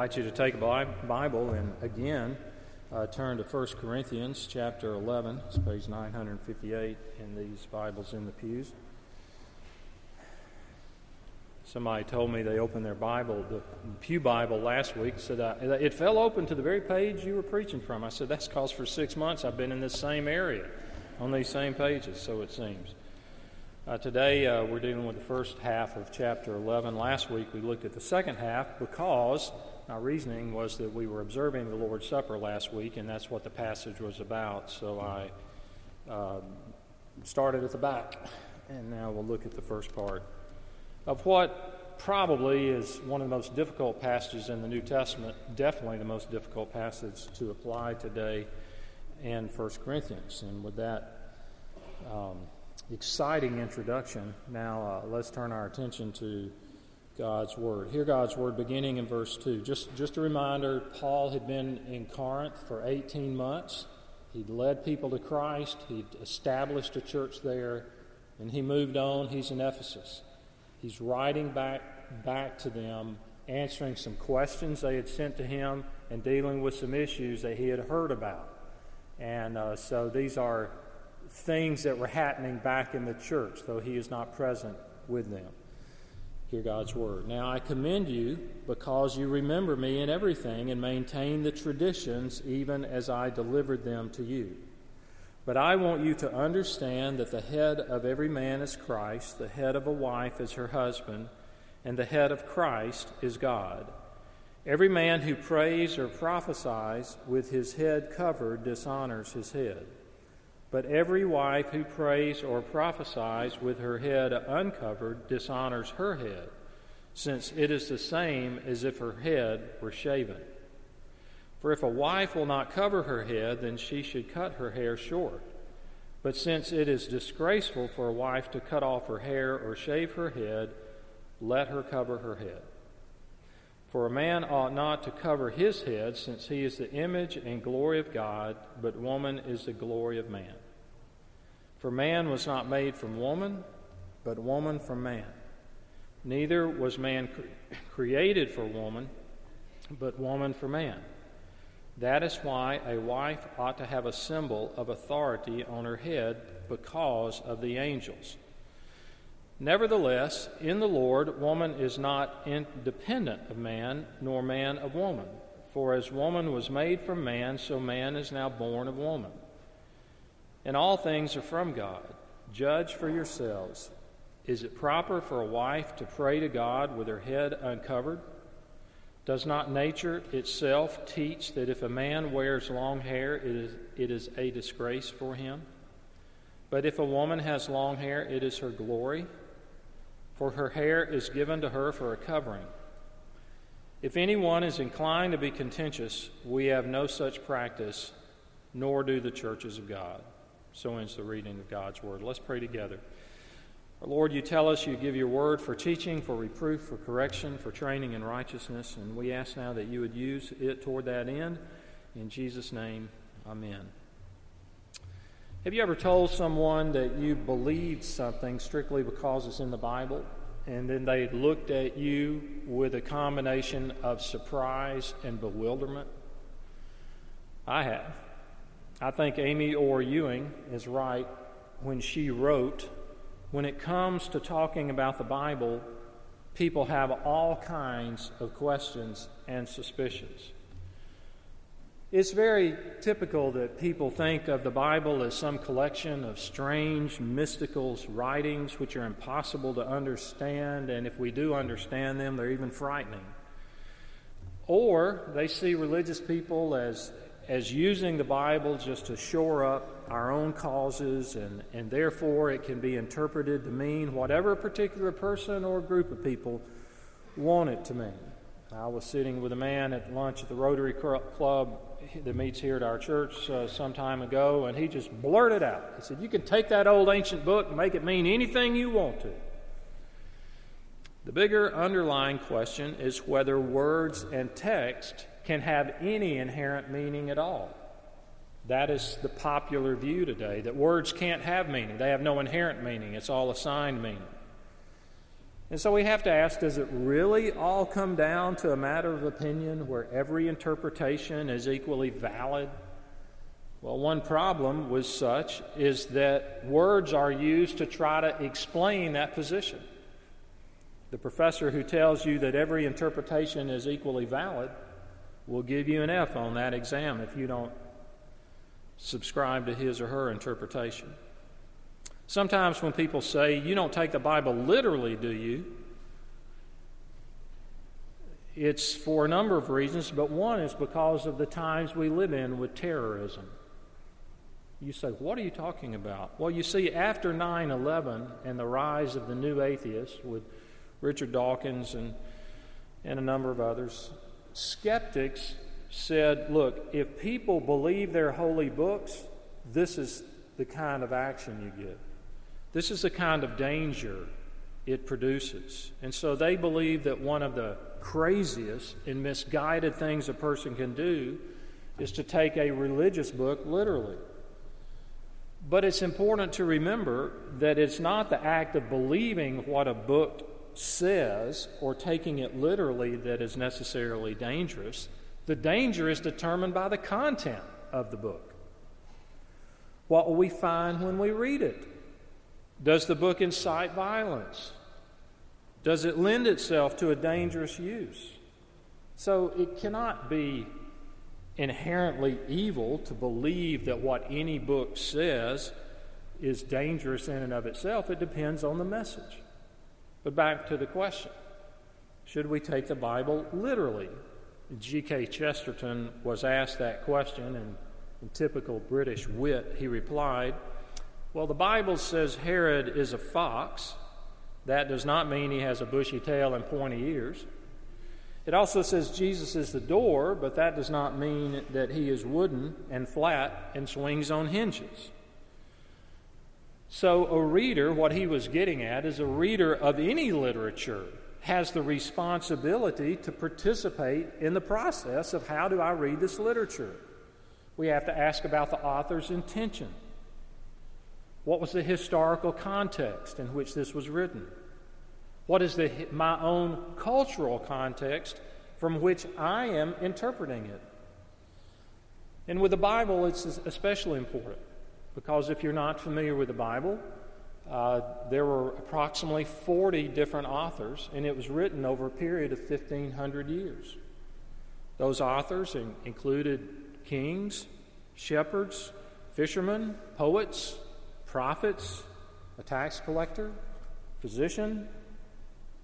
invite you to take a Bible and again uh, turn to 1 Corinthians chapter 11. It's page 958 in these Bibles in the pews. Somebody told me they opened their Bible, the Pew Bible, last week. Said uh, it fell open to the very page you were preaching from. I said that's because for six months I've been in this same area, on these same pages. So it seems. Uh, today uh, we're dealing with the first half of chapter 11. Last week we looked at the second half because our reasoning was that we were observing the Lord's Supper last week, and that's what the passage was about. So I uh, started at the back, and now we'll look at the first part of what probably is one of the most difficult passages in the New Testament, definitely the most difficult passage to apply today in 1 Corinthians. And with that, um, exciting introduction, now uh, let's turn our attention to God's Word. Hear God's Word beginning in verse 2. Just, just a reminder Paul had been in Corinth for 18 months. He'd led people to Christ, he'd established a church there, and he moved on. He's in Ephesus. He's writing back, back to them, answering some questions they had sent to him, and dealing with some issues that he had heard about. And uh, so these are things that were happening back in the church, though he is not present with them. Hear God's word. Now I commend you because you remember me in everything and maintain the traditions even as I delivered them to you. But I want you to understand that the head of every man is Christ, the head of a wife is her husband, and the head of Christ is God. Every man who prays or prophesies with his head covered dishonors his head. But every wife who prays or prophesies with her head uncovered dishonors her head, since it is the same as if her head were shaven. For if a wife will not cover her head, then she should cut her hair short. But since it is disgraceful for a wife to cut off her hair or shave her head, let her cover her head. For a man ought not to cover his head, since he is the image and glory of God, but woman is the glory of man. For man was not made from woman, but woman from man. Neither was man cre- created for woman, but woman for man. That is why a wife ought to have a symbol of authority on her head because of the angels. Nevertheless, in the Lord, woman is not independent of man, nor man of woman. For as woman was made from man, so man is now born of woman. And all things are from God. Judge for yourselves. Is it proper for a wife to pray to God with her head uncovered? Does not nature itself teach that if a man wears long hair, it is, it is a disgrace for him? But if a woman has long hair, it is her glory for her hair is given to her for a covering. If anyone is inclined to be contentious, we have no such practice, nor do the churches of God. So ends the reading of God's word. Let's pray together. Our Lord, you tell us you give your word for teaching, for reproof, for correction, for training in righteousness, and we ask now that you would use it toward that end. In Jesus' name, amen. Have you ever told someone that you believed something strictly because it's in the Bible, and then they looked at you with a combination of surprise and bewilderment? I have. I think Amy Orr Ewing is right when she wrote when it comes to talking about the Bible, people have all kinds of questions and suspicions. It's very typical that people think of the Bible as some collection of strange, mystical writings which are impossible to understand, and if we do understand them, they're even frightening. Or they see religious people as, as using the Bible just to shore up our own causes, and, and therefore it can be interpreted to mean whatever particular person or group of people want it to mean. I was sitting with a man at lunch at the Rotary Club that meets here at our church uh, some time ago, and he just blurted out. He said, You can take that old ancient book and make it mean anything you want to. The bigger underlying question is whether words and text can have any inherent meaning at all. That is the popular view today that words can't have meaning, they have no inherent meaning, it's all assigned meaning. And so we have to ask does it really all come down to a matter of opinion where every interpretation is equally valid? Well, one problem with such is that words are used to try to explain that position. The professor who tells you that every interpretation is equally valid will give you an F on that exam if you don't subscribe to his or her interpretation. Sometimes when people say, You don't take the Bible literally, do you? It's for a number of reasons, but one is because of the times we live in with terrorism. You say, What are you talking about? Well, you see, after 9 11 and the rise of the new atheists with Richard Dawkins and, and a number of others, skeptics said, Look, if people believe their holy books, this is the kind of action you get. This is the kind of danger it produces. And so they believe that one of the craziest and misguided things a person can do is to take a religious book literally. But it's important to remember that it's not the act of believing what a book says or taking it literally that is necessarily dangerous. The danger is determined by the content of the book. What will we find when we read it? Does the book incite violence? Does it lend itself to a dangerous use? So it cannot be inherently evil to believe that what any book says is dangerous in and of itself. It depends on the message. But back to the question should we take the Bible literally? G.K. Chesterton was asked that question, and in typical British wit, he replied, Well, the Bible says Herod is a fox. That does not mean he has a bushy tail and pointy ears. It also says Jesus is the door, but that does not mean that he is wooden and flat and swings on hinges. So, a reader, what he was getting at is a reader of any literature has the responsibility to participate in the process of how do I read this literature. We have to ask about the author's intention. What was the historical context in which this was written? What is the, my own cultural context from which I am interpreting it? And with the Bible, it's especially important because if you're not familiar with the Bible, uh, there were approximately 40 different authors, and it was written over a period of 1,500 years. Those authors in, included kings, shepherds, fishermen, poets, prophets, a tax collector, physician,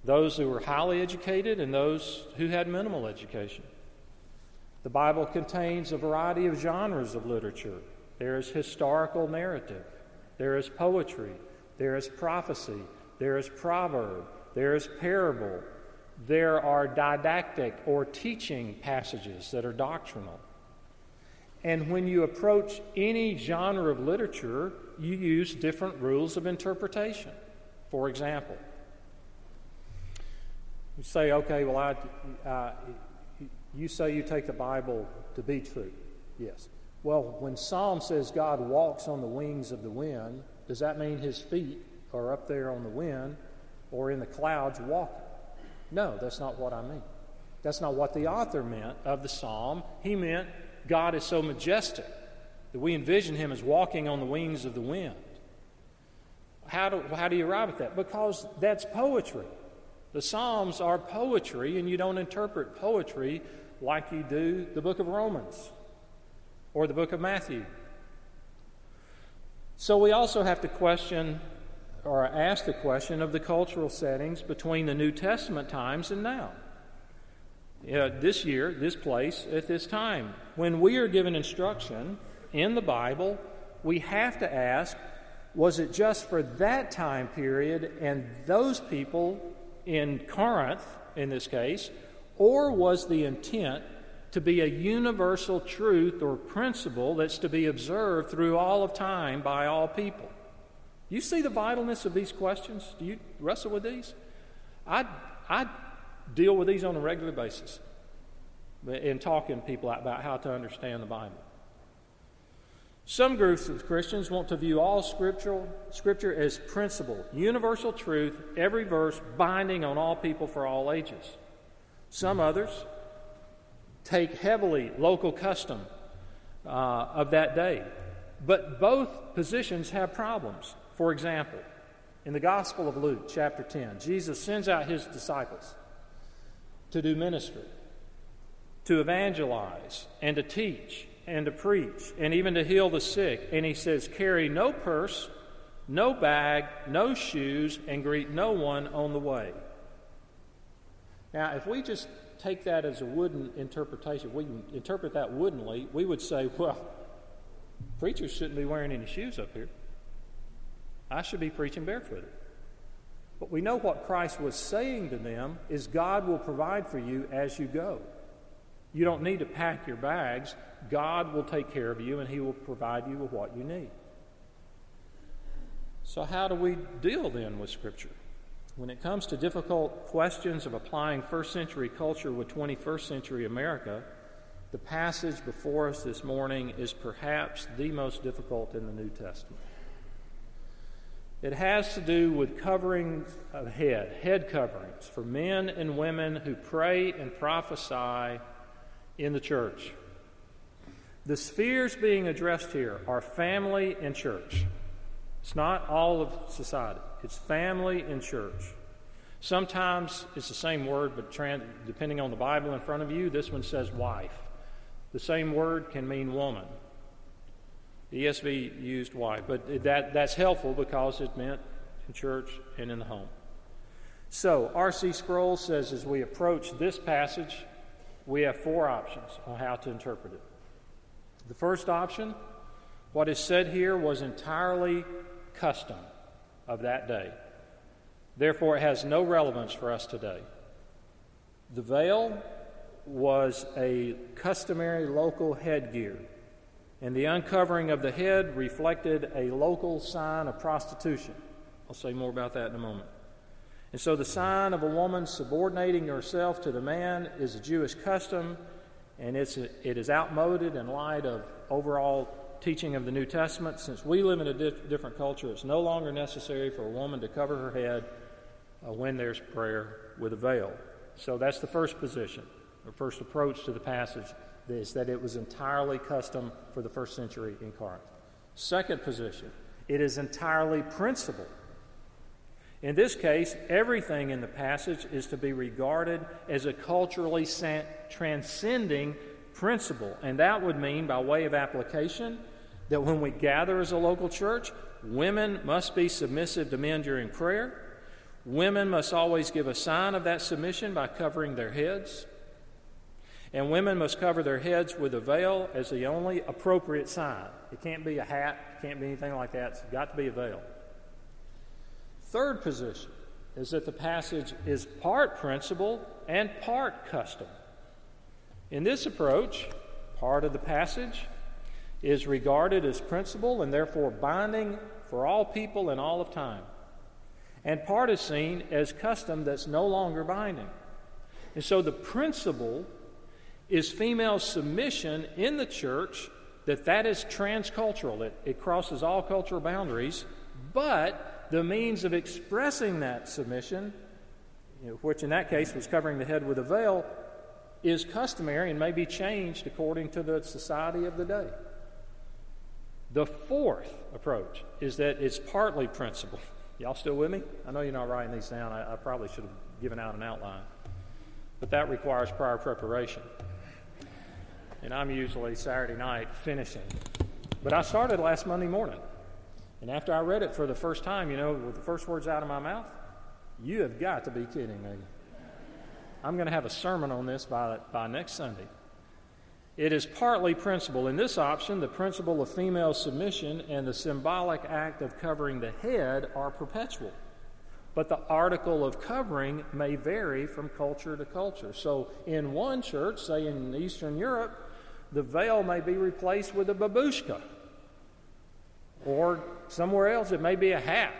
those who were highly educated and those who had minimal education. The Bible contains a variety of genres of literature. There is historical narrative, there is poetry, there is prophecy, there is proverb, there is parable, there are didactic or teaching passages that are doctrinal. And when you approach any genre of literature, you use different rules of interpretation. For example, you say, okay, well, I, uh, you say you take the Bible to be true. Yes. Well, when Psalm says God walks on the wings of the wind, does that mean his feet are up there on the wind or in the clouds walking? No, that's not what I mean. That's not what the author meant of the psalm. He meant God is so majestic that we envision him as walking on the wings of the wind. How do, how do you arrive at that? Because that's poetry. The Psalms are poetry, and you don't interpret poetry like you do the book of Romans or the book of Matthew. So we also have to question or ask the question of the cultural settings between the New Testament times and now. Uh, this year, this place, at this time. When we are given instruction in the Bible, we have to ask was it just for that time period and those people in Corinth, in this case, or was the intent to be a universal truth or principle that's to be observed through all of time by all people? You see the vitalness of these questions? Do you wrestle with these? I, I deal with these on a regular basis in talking to people about how to understand the Bible. Some groups of Christians want to view all scriptural, scripture as principle, universal truth, every verse binding on all people for all ages. Some others take heavily local custom uh, of that day. But both positions have problems. For example, in the Gospel of Luke, chapter 10, Jesus sends out his disciples to do ministry, to evangelize, and to teach, and to preach, and even to heal the sick. And he says, Carry no purse, no bag, no shoes, and greet no one on the way. Now, if we just take that as a wooden interpretation, if we interpret that woodenly, we would say, well, preachers shouldn't be wearing any shoes up here. I should be preaching barefooted. But we know what Christ was saying to them is God will provide for you as you go. You don't need to pack your bags. God will take care of you and He will provide you with what you need. So, how do we deal then with Scripture? When it comes to difficult questions of applying first century culture with 21st century America, the passage before us this morning is perhaps the most difficult in the New Testament. It has to do with coverings of head, head coverings for men and women who pray and prophesy in the church. The spheres being addressed here are family and church. It's not all of society, it's family and church. Sometimes it's the same word, but depending on the Bible in front of you, this one says wife. The same word can mean woman. The ESV used wife, but that, that's helpful because it meant in church and in the home. So, R.C. Sproul says as we approach this passage, we have four options on how to interpret it. The first option, what is said here was entirely custom of that day. Therefore, it has no relevance for us today. The veil was a customary local headgear, and the uncovering of the head reflected a local sign of prostitution. I'll say more about that in a moment. And so, the sign of a woman subordinating herself to the man is a Jewish custom, and it's it is outmoded in light of overall teaching of the New Testament. Since we live in a di- different culture, it's no longer necessary for a woman to cover her head uh, when there's prayer with a veil. So, that's the first position, or first approach to the passage, is that it was entirely custom for the first century in Corinth. Second position, it is entirely principle. In this case, everything in the passage is to be regarded as a culturally transcending principle. And that would mean, by way of application, that when we gather as a local church, women must be submissive to men during prayer. Women must always give a sign of that submission by covering their heads. And women must cover their heads with a veil as the only appropriate sign. It can't be a hat, it can't be anything like that. It's got to be a veil. Third position is that the passage is part principle and part custom. In this approach, part of the passage is regarded as principle and therefore binding for all people in all of time. And part is seen as custom that's no longer binding. And so the principle is female submission in the church, that that is transcultural. It, it crosses all cultural boundaries, but the means of expressing that submission, you know, which in that case was covering the head with a veil, is customary and may be changed according to the society of the day. The fourth approach is that it's partly principle. Y'all still with me? I know you're not writing these down. I, I probably should have given out an outline. But that requires prior preparation. And I'm usually Saturday night finishing. But I started last Monday morning. And after I read it for the first time, you know, with the first words out of my mouth, you have got to be kidding me. I'm going to have a sermon on this by, by next Sunday. It is partly principle. In this option, the principle of female submission and the symbolic act of covering the head are perpetual. But the article of covering may vary from culture to culture. So, in one church, say in Eastern Europe, the veil may be replaced with a babushka or somewhere else, it may be a hat.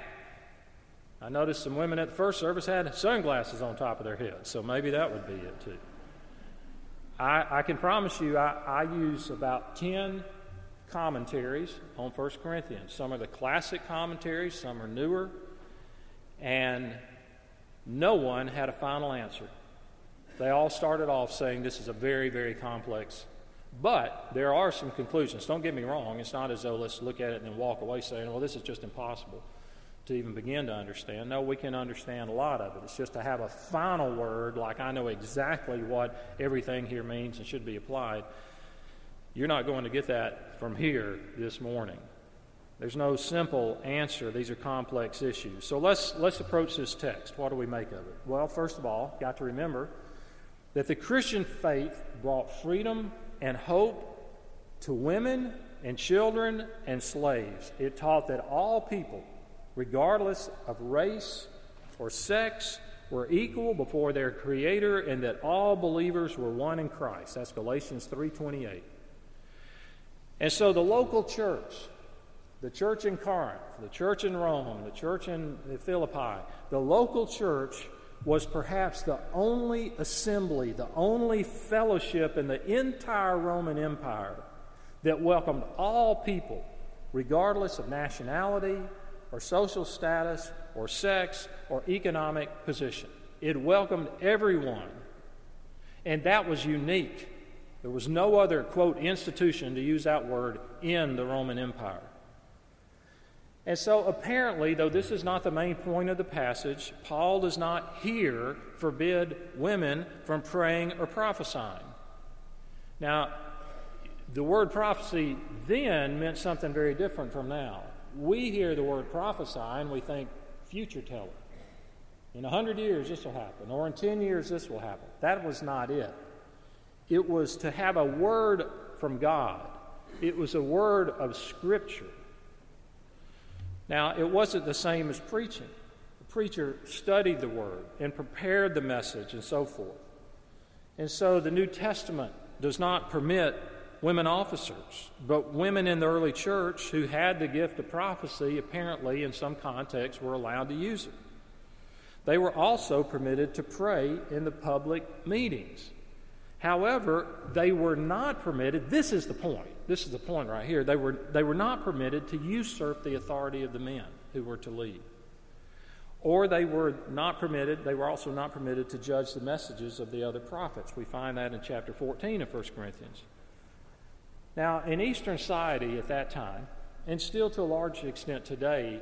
I noticed some women at the first service had sunglasses on top of their heads, so maybe that would be it too. I, I can promise you, I, I use about 10 commentaries on 1 Corinthians. Some are the classic commentaries, some are newer, and no one had a final answer. They all started off saying this is a very, very complex. But there are some conclusions. Don't get me wrong. It's not as though let's look at it and then walk away saying, well, this is just impossible to even begin to understand. No, we can understand a lot of it. It's just to have a final word, like I know exactly what everything here means and should be applied. You're not going to get that from here this morning. There's no simple answer. These are complex issues. So let's, let's approach this text. What do we make of it? Well, first of all, got to remember that the Christian faith brought freedom and hope to women and children and slaves. It taught that all people, regardless of race or sex, were equal before their creator and that all believers were one in Christ. That's Galatians 3:28. And so the local church, the church in Corinth, the church in Rome, the church in Philippi, the local church was perhaps the only assembly, the only fellowship in the entire Roman Empire that welcomed all people, regardless of nationality or social status or sex or economic position. It welcomed everyone. And that was unique. There was no other, quote, institution, to use that word, in the Roman Empire. And so, apparently, though this is not the main point of the passage, Paul does not here forbid women from praying or prophesying. Now, the word prophecy then meant something very different from now. We hear the word prophesy and we think future teller. In a hundred years, this will happen, or in ten years, this will happen. That was not it. It was to have a word from God, it was a word of Scripture. Now, it wasn't the same as preaching. The preacher studied the word and prepared the message and so forth. And so the New Testament does not permit women officers, but women in the early church who had the gift of prophecy, apparently in some contexts, were allowed to use it. They were also permitted to pray in the public meetings. However, they were not permitted, this is the point, this is the point right here. They were, they were not permitted to usurp the authority of the men who were to lead. Or they were not permitted, they were also not permitted to judge the messages of the other prophets. We find that in chapter 14 of 1 Corinthians. Now, in Eastern society at that time, and still to a large extent today,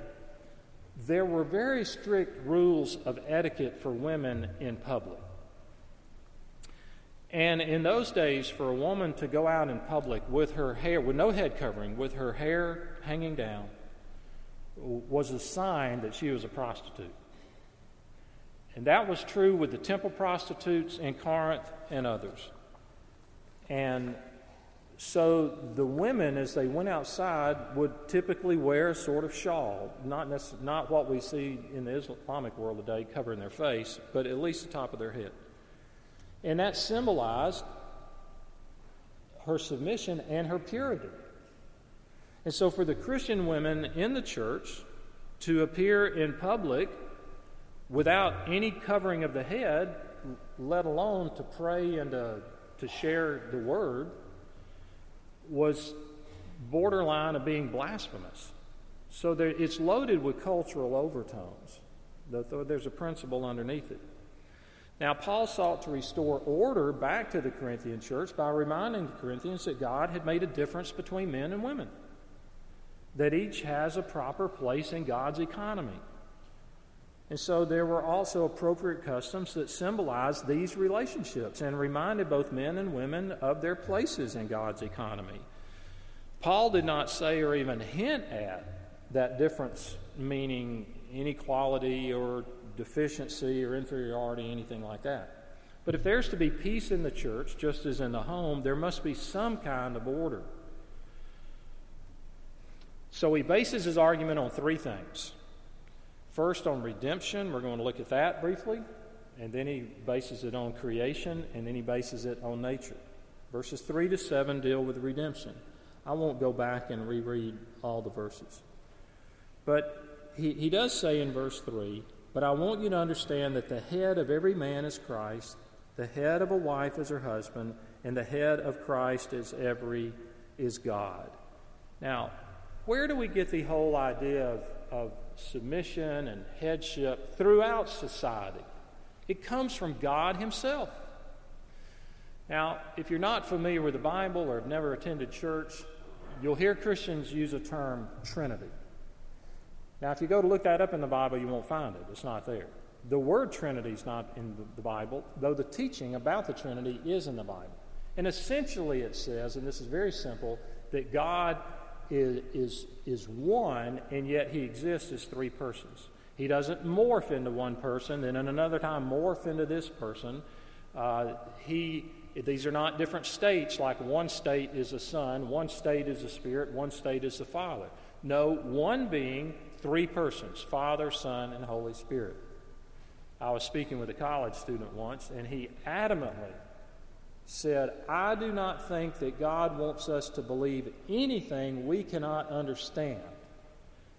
there were very strict rules of etiquette for women in public. And in those days, for a woman to go out in public with her hair, with no head covering, with her hair hanging down, was a sign that she was a prostitute. And that was true with the temple prostitutes in Corinth and others. And so the women, as they went outside, would typically wear a sort of shawl, not, not what we see in the Islamic world today, covering their face, but at least the top of their head. And that symbolized her submission and her purity. And so, for the Christian women in the church to appear in public without any covering of the head, let alone to pray and to, to share the word, was borderline of being blasphemous. So there, it's loaded with cultural overtones. There's a principle underneath it. Now, Paul sought to restore order back to the Corinthian church by reminding the Corinthians that God had made a difference between men and women, that each has a proper place in God's economy. And so there were also appropriate customs that symbolized these relationships and reminded both men and women of their places in God's economy. Paul did not say or even hint at that difference meaning inequality or deficiency or inferiority, anything like that. But if there's to be peace in the church, just as in the home, there must be some kind of order. So he bases his argument on three things. First, on redemption, we're going to look at that briefly, and then he bases it on creation, and then he bases it on nature. Verses 3 to 7 deal with redemption. I won't go back and reread all the verses. But he, he does say in verse 3 but I want you to understand that the head of every man is Christ, the head of a wife is her husband, and the head of Christ is every is God. Now, where do we get the whole idea of, of submission and headship throughout society? It comes from God Himself. Now, if you're not familiar with the Bible or have never attended church, you'll hear Christians use a term Trinity. Now, if you go to look that up in the Bible, you won't find it. It's not there. The word Trinity is not in the Bible, though the teaching about the Trinity is in the Bible. And essentially, it says, and this is very simple, that God is, is, is one, and yet he exists as three persons. He doesn't morph into one person, then in another time morph into this person. Uh, he, these are not different states, like one state is a son, one state is a spirit, one state is the Father. No, one being, three persons Father, Son, and Holy Spirit. I was speaking with a college student once, and he adamantly said, I do not think that God wants us to believe anything we cannot understand.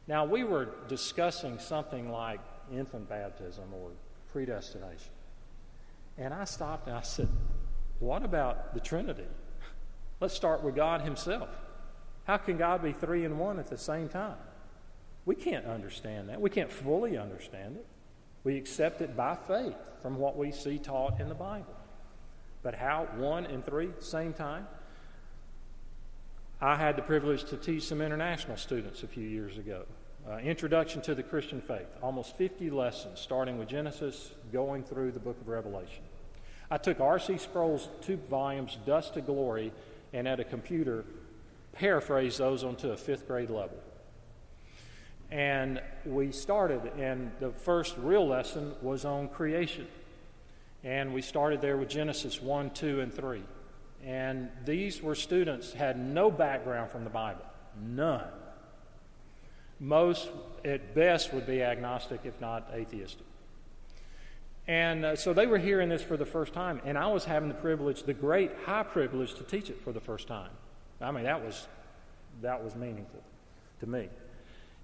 Now, we were discussing something like infant baptism or predestination. And I stopped and I said, What about the Trinity? Let's start with God Himself. How can God be three and one at the same time? We can't understand that. We can't fully understand it. We accept it by faith from what we see taught in the Bible. But how one and three, same time? I had the privilege to teach some international students a few years ago. Uh, Introduction to the Christian Faith, almost 50 lessons, starting with Genesis, going through the book of Revelation. I took R.C. Sproul's two volumes, Dust to Glory, and at a computer, paraphrased those onto a fifth grade level. And we started, and the first real lesson was on creation. And we started there with Genesis 1, 2, and 3. And these were students had no background from the Bible. None. Most, at best, would be agnostic, if not atheistic. And uh, so they were hearing this for the first time, and I was having the privilege, the great high privilege, to teach it for the first time. I mean, that was that was meaningful to me.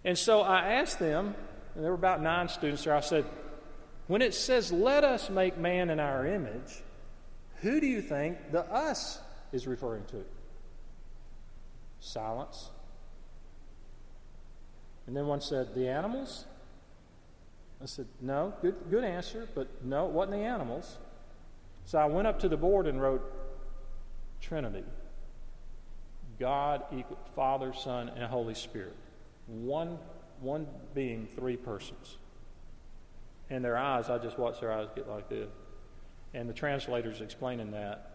And so I asked them, and there were about nine students there. I said, when it says, let us make man in our image, who do you think the us is referring to? Silence. And then one said, the animals? I said, no, good, good answer, but no, it wasn't the animals. So I went up to the board and wrote Trinity God, equal, Father, Son, and Holy Spirit. One, one being, three persons and their eyes, I just watched their eyes get like this. And the translator's explaining that.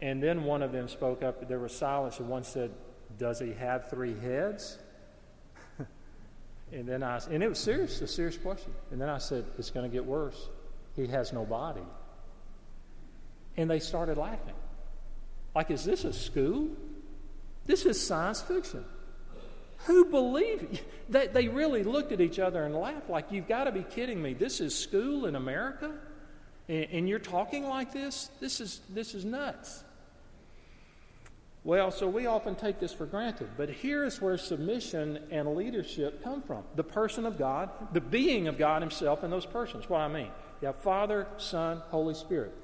And then one of them spoke up. There was silence, and one said, Does he have three heads? and then I, and it was serious, a serious question. And then I said, It's going to get worse. He has no body. And they started laughing. Like, is this a school? This is science fiction. Who believed? They, they really looked at each other and laughed like, You've got to be kidding me. This is school in America? And, and you're talking like this? This is, this is nuts. Well, so we often take this for granted, but here is where submission and leadership come from the person of God, the being of God Himself and those persons. What I mean. You have Father, Son, Holy Spirit.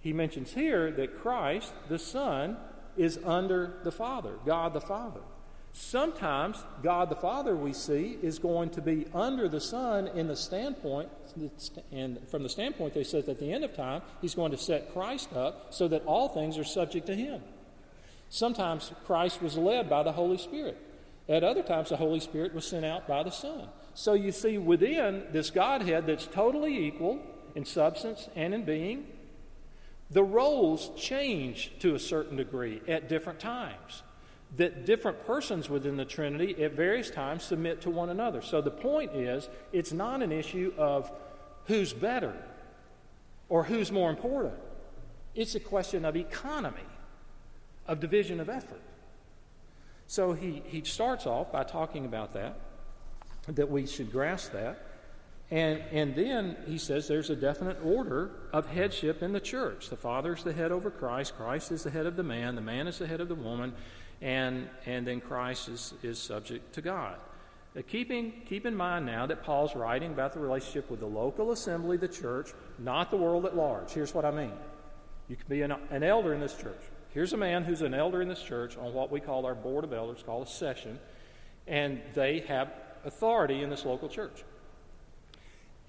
He mentions here that Christ, the Son, is under the Father, God the Father. Sometimes God the Father, we see, is going to be under the Son in the standpoint, and from the standpoint, they said at the end of time, He's going to set Christ up so that all things are subject to Him. Sometimes Christ was led by the Holy Spirit. At other times, the Holy Spirit was sent out by the Son. So you see, within this Godhead that's totally equal in substance and in being, the roles change to a certain degree at different times that different persons within the Trinity at various times submit to one another. So the point is, it's not an issue of who's better or who's more important. It's a question of economy, of division of effort. So he, he starts off by talking about that, that we should grasp that. And, and then he says there's a definite order of headship in the church. The Father is the head over Christ, Christ is the head of the man, the man is the head of the woman, and, and then Christ is, is subject to God. Now, keeping, keep in mind now that Paul's writing about the relationship with the local assembly, the church, not the world at large. Here's what I mean you can be an, an elder in this church, Here's a man who's an elder in this church on what we call our board of elders, called a session, and they have authority in this local church.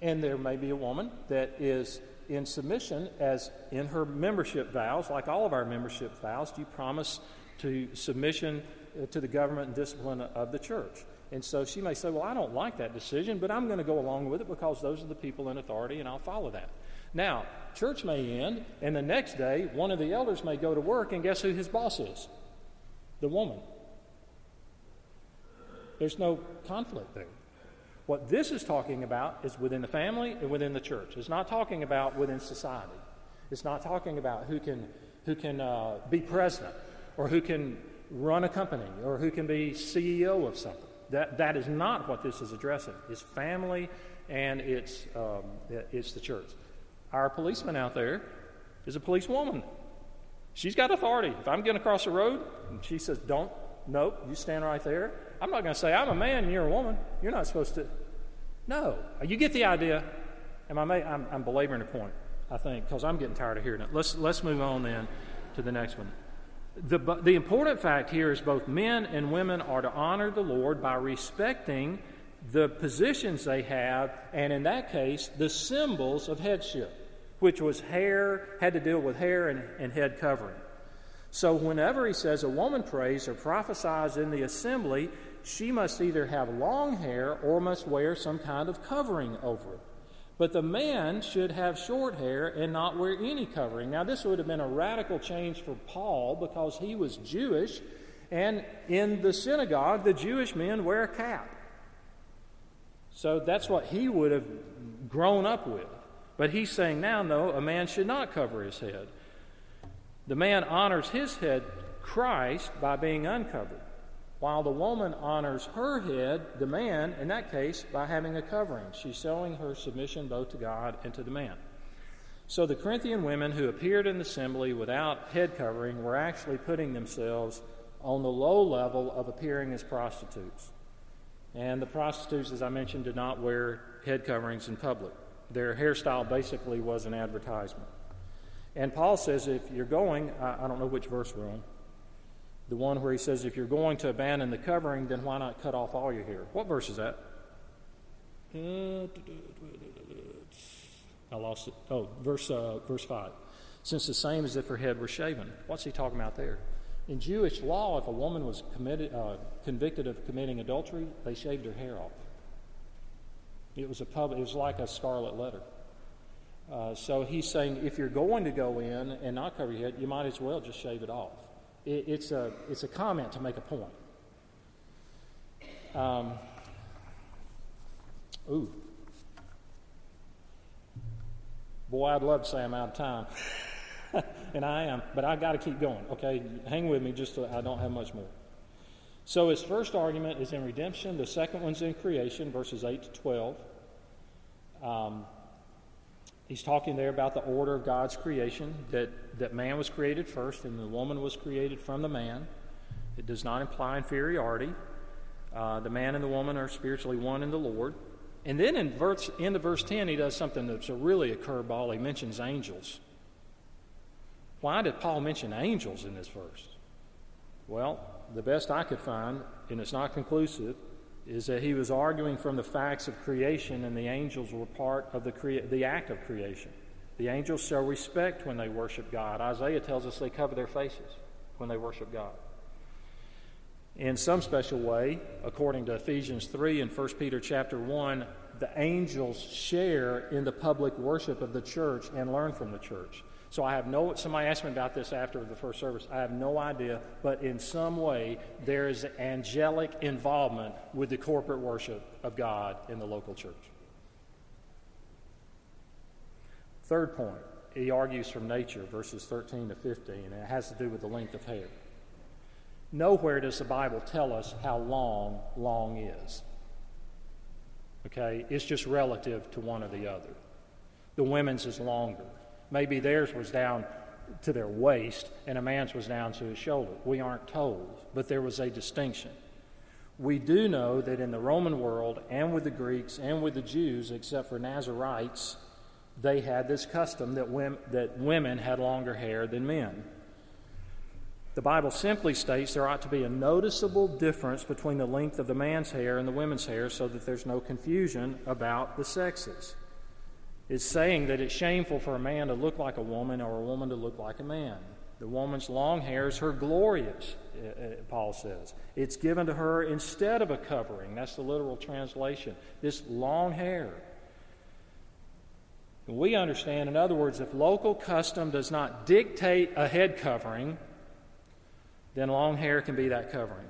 And there may be a woman that is in submission as in her membership vows, like all of our membership vows, do you promise to submission uh, to the government and discipline of the church? And so she may say, Well, I don't like that decision, but I'm going to go along with it because those are the people in authority and I'll follow that. Now, church may end, and the next day, one of the elders may go to work, and guess who his boss is? The woman. There's no conflict there. What this is talking about is within the family and within the church. It's not talking about within society. It's not talking about who can, who can uh, be president or who can run a company or who can be CEO of something. That, that is not what this is addressing. It's family and it's, um, it's the church. Our policeman out there is a policewoman. She's got authority. If I'm getting across the road and she says, don't, nope, you stand right there, I'm not going to say, I'm a man and you're a woman. You're not supposed to. No. You get the idea. Am I I'm, I'm belaboring the point, I think, because I'm getting tired of hearing it. Let's, let's move on then to the next one. The, the important fact here is both men and women are to honor the Lord by respecting the positions they have, and in that case, the symbols of headship, which was hair, had to deal with hair and, and head covering. So, whenever he says a woman prays or prophesies in the assembly, she must either have long hair or must wear some kind of covering over it. But the man should have short hair and not wear any covering. Now, this would have been a radical change for Paul because he was Jewish, and in the synagogue, the Jewish men wear a cap. So that's what he would have grown up with. But he's saying now, no, a man should not cover his head. The man honors his head, Christ, by being uncovered, while the woman honors her head, the man, in that case, by having a covering. She's showing her submission both to God and to the man. So the Corinthian women who appeared in the assembly without head covering were actually putting themselves on the low level of appearing as prostitutes. And the prostitutes, as I mentioned, did not wear head coverings in public. Their hairstyle basically was an advertisement. And Paul says if you're going, I, I don't know which verse we're on, the one where he says if you're going to abandon the covering, then why not cut off all your hair? What verse is that? I lost it. Oh, verse, uh, verse 5. Since the same as if her head were shaven. What's he talking about there? In Jewish law, if a woman was committed, uh, convicted of committing adultery, they shaved her hair off. It was a public, it was like a scarlet letter. Uh, so he's saying if you're going to go in and not cover your head, you might as well just shave it off. It, it's, a, it's a comment to make a point. Um, ooh. Boy, I'd love to say I'm out of time. and I am, but I got to keep going. Okay, hang with me just so I don't have much more. So his first argument is in redemption. The second one's in creation, verses 8 to 12. Um, He's talking there about the order of God's creation, that, that man was created first and the woman was created from the man. It does not imply inferiority. Uh, the man and the woman are spiritually one in the Lord. And then in verse, into verse 10, he does something that's a really a curveball. He mentions angels. Why did Paul mention angels in this verse? Well, the best I could find, and it's not conclusive, is that he was arguing from the facts of creation, and the angels were part of the, crea- the act of creation. The angels show respect when they worship God. Isaiah tells us they cover their faces when they worship God. In some special way, according to Ephesians 3 and 1 Peter chapter 1, the angels share in the public worship of the church and learn from the church. So I have no, somebody asked me about this after the first service. I have no idea, but in some way, there is angelic involvement with the corporate worship of God in the local church. Third point, he argues from nature, verses 13 to 15, and it has to do with the length of hair. Nowhere does the Bible tell us how long long is. Okay? It's just relative to one or the other. The women's is longer. Maybe theirs was down to their waist and a man's was down to his shoulder. We aren't told, but there was a distinction. We do know that in the Roman world and with the Greeks and with the Jews, except for Nazarites, they had this custom that women, that women had longer hair than men. The Bible simply states there ought to be a noticeable difference between the length of the man's hair and the women's hair so that there's no confusion about the sexes. It's saying that it's shameful for a man to look like a woman or a woman to look like a man. The woman's long hair is her glorious, uh, uh, Paul says. It's given to her instead of a covering. That's the literal translation. This long hair. We understand, in other words, if local custom does not dictate a head covering, then long hair can be that covering.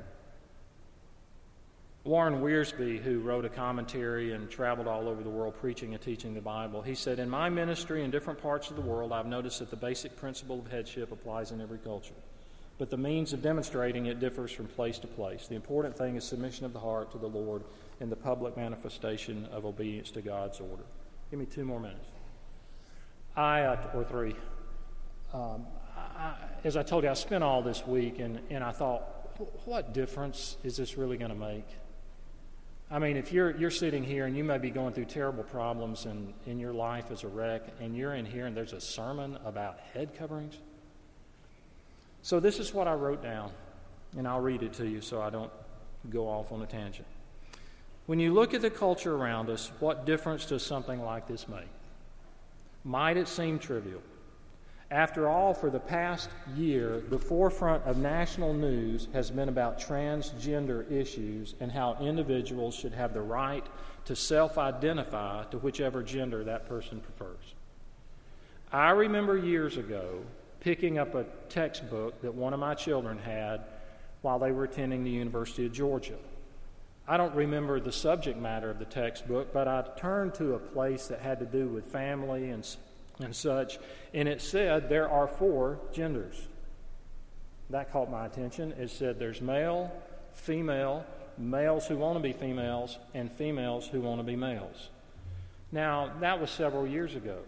Warren Wiersbe, who wrote a commentary and traveled all over the world preaching and teaching the Bible, he said, In my ministry in different parts of the world, I've noticed that the basic principle of headship applies in every culture. But the means of demonstrating it differs from place to place. The important thing is submission of the heart to the Lord and the public manifestation of obedience to God's order. Give me two more minutes. I, uh, or three. Um, I, as I told you, I spent all this week and, and I thought, what difference is this really going to make? I mean, if you're, you're sitting here and you may be going through terrible problems in, in your life as a wreck, and you're in here and there's a sermon about head coverings. So, this is what I wrote down, and I'll read it to you so I don't go off on a tangent. When you look at the culture around us, what difference does something like this make? Might it seem trivial? After all, for the past year, the forefront of national news has been about transgender issues and how individuals should have the right to self identify to whichever gender that person prefers. I remember years ago picking up a textbook that one of my children had while they were attending the University of Georgia. I don't remember the subject matter of the textbook, but I turned to a place that had to do with family and and such. And it said there are four genders. That caught my attention. It said there's male, female, males who want to be females, and females who want to be males. Now, that was several years ago.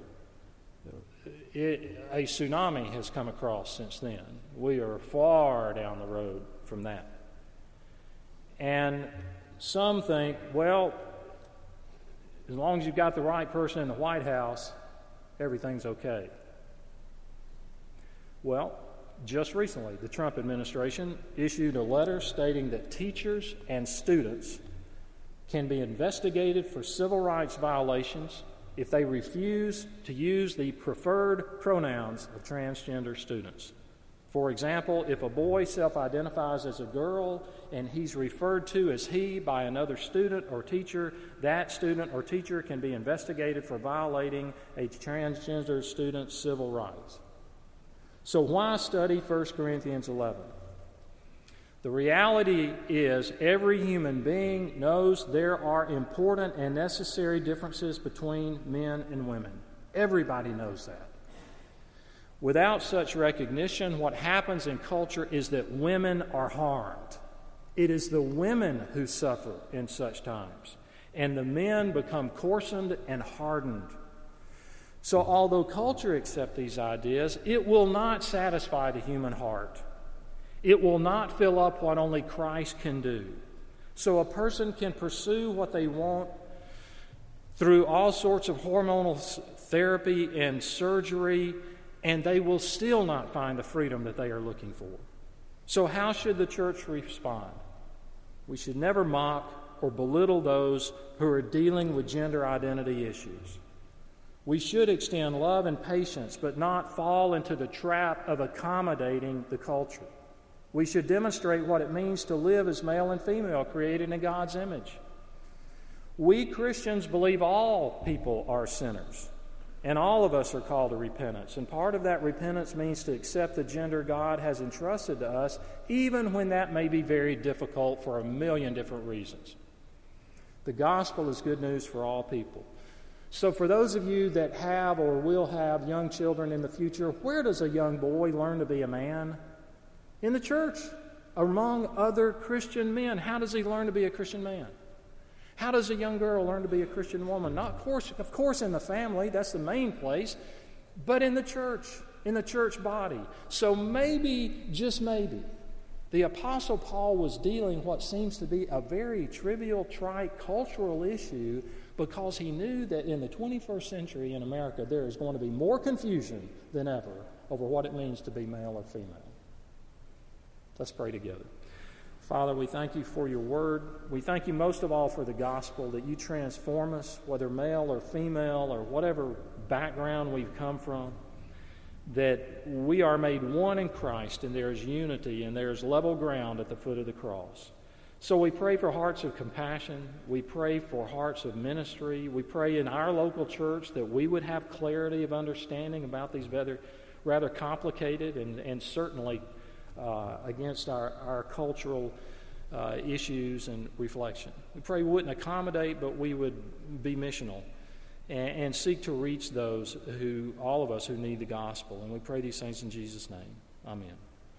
It, a tsunami has come across since then. We are far down the road from that. And some think, well, as long as you've got the right person in the White House, everything's okay. Well, just recently, the Trump administration issued a letter stating that teachers and students can be investigated for civil rights violations if they refuse to use the preferred pronouns of transgender students. For example, if a boy self identifies as a girl and he's referred to as he by another student or teacher, that student or teacher can be investigated for violating a transgender student's civil rights. So, why study 1 Corinthians 11? The reality is, every human being knows there are important and necessary differences between men and women. Everybody knows that. Without such recognition, what happens in culture is that women are harmed. It is the women who suffer in such times, and the men become coarsened and hardened. So, although culture accepts these ideas, it will not satisfy the human heart. It will not fill up what only Christ can do. So, a person can pursue what they want through all sorts of hormonal therapy and surgery and they will still not find the freedom that they are looking for. So, how should the church respond? We should never mock or belittle those who are dealing with gender identity issues. We should extend love and patience, but not fall into the trap of accommodating the culture. We should demonstrate what it means to live as male and female, created in God's image. We Christians believe all people are sinners. And all of us are called to repentance. And part of that repentance means to accept the gender God has entrusted to us, even when that may be very difficult for a million different reasons. The gospel is good news for all people. So, for those of you that have or will have young children in the future, where does a young boy learn to be a man? In the church, among other Christian men. How does he learn to be a Christian man? How does a young girl learn to be a Christian woman? Not, of course, of course, in the family, that's the main place, but in the church, in the church body. So maybe, just maybe, the Apostle Paul was dealing what seems to be a very trivial, trite cultural issue because he knew that in the 21st century in America there is going to be more confusion than ever over what it means to be male or female. Let's pray together. Father, we thank you for your word. We thank you most of all for the gospel that you transform us, whether male or female or whatever background we've come from, that we are made one in Christ and there is unity and there is level ground at the foot of the cross. So we pray for hearts of compassion. We pray for hearts of ministry. We pray in our local church that we would have clarity of understanding about these rather, rather complicated and, and certainly uh, against our, our cultural uh, issues and reflection. We pray we wouldn't accommodate, but we would be missional and, and seek to reach those who, all of us who need the gospel. And we pray these things in Jesus' name. Amen.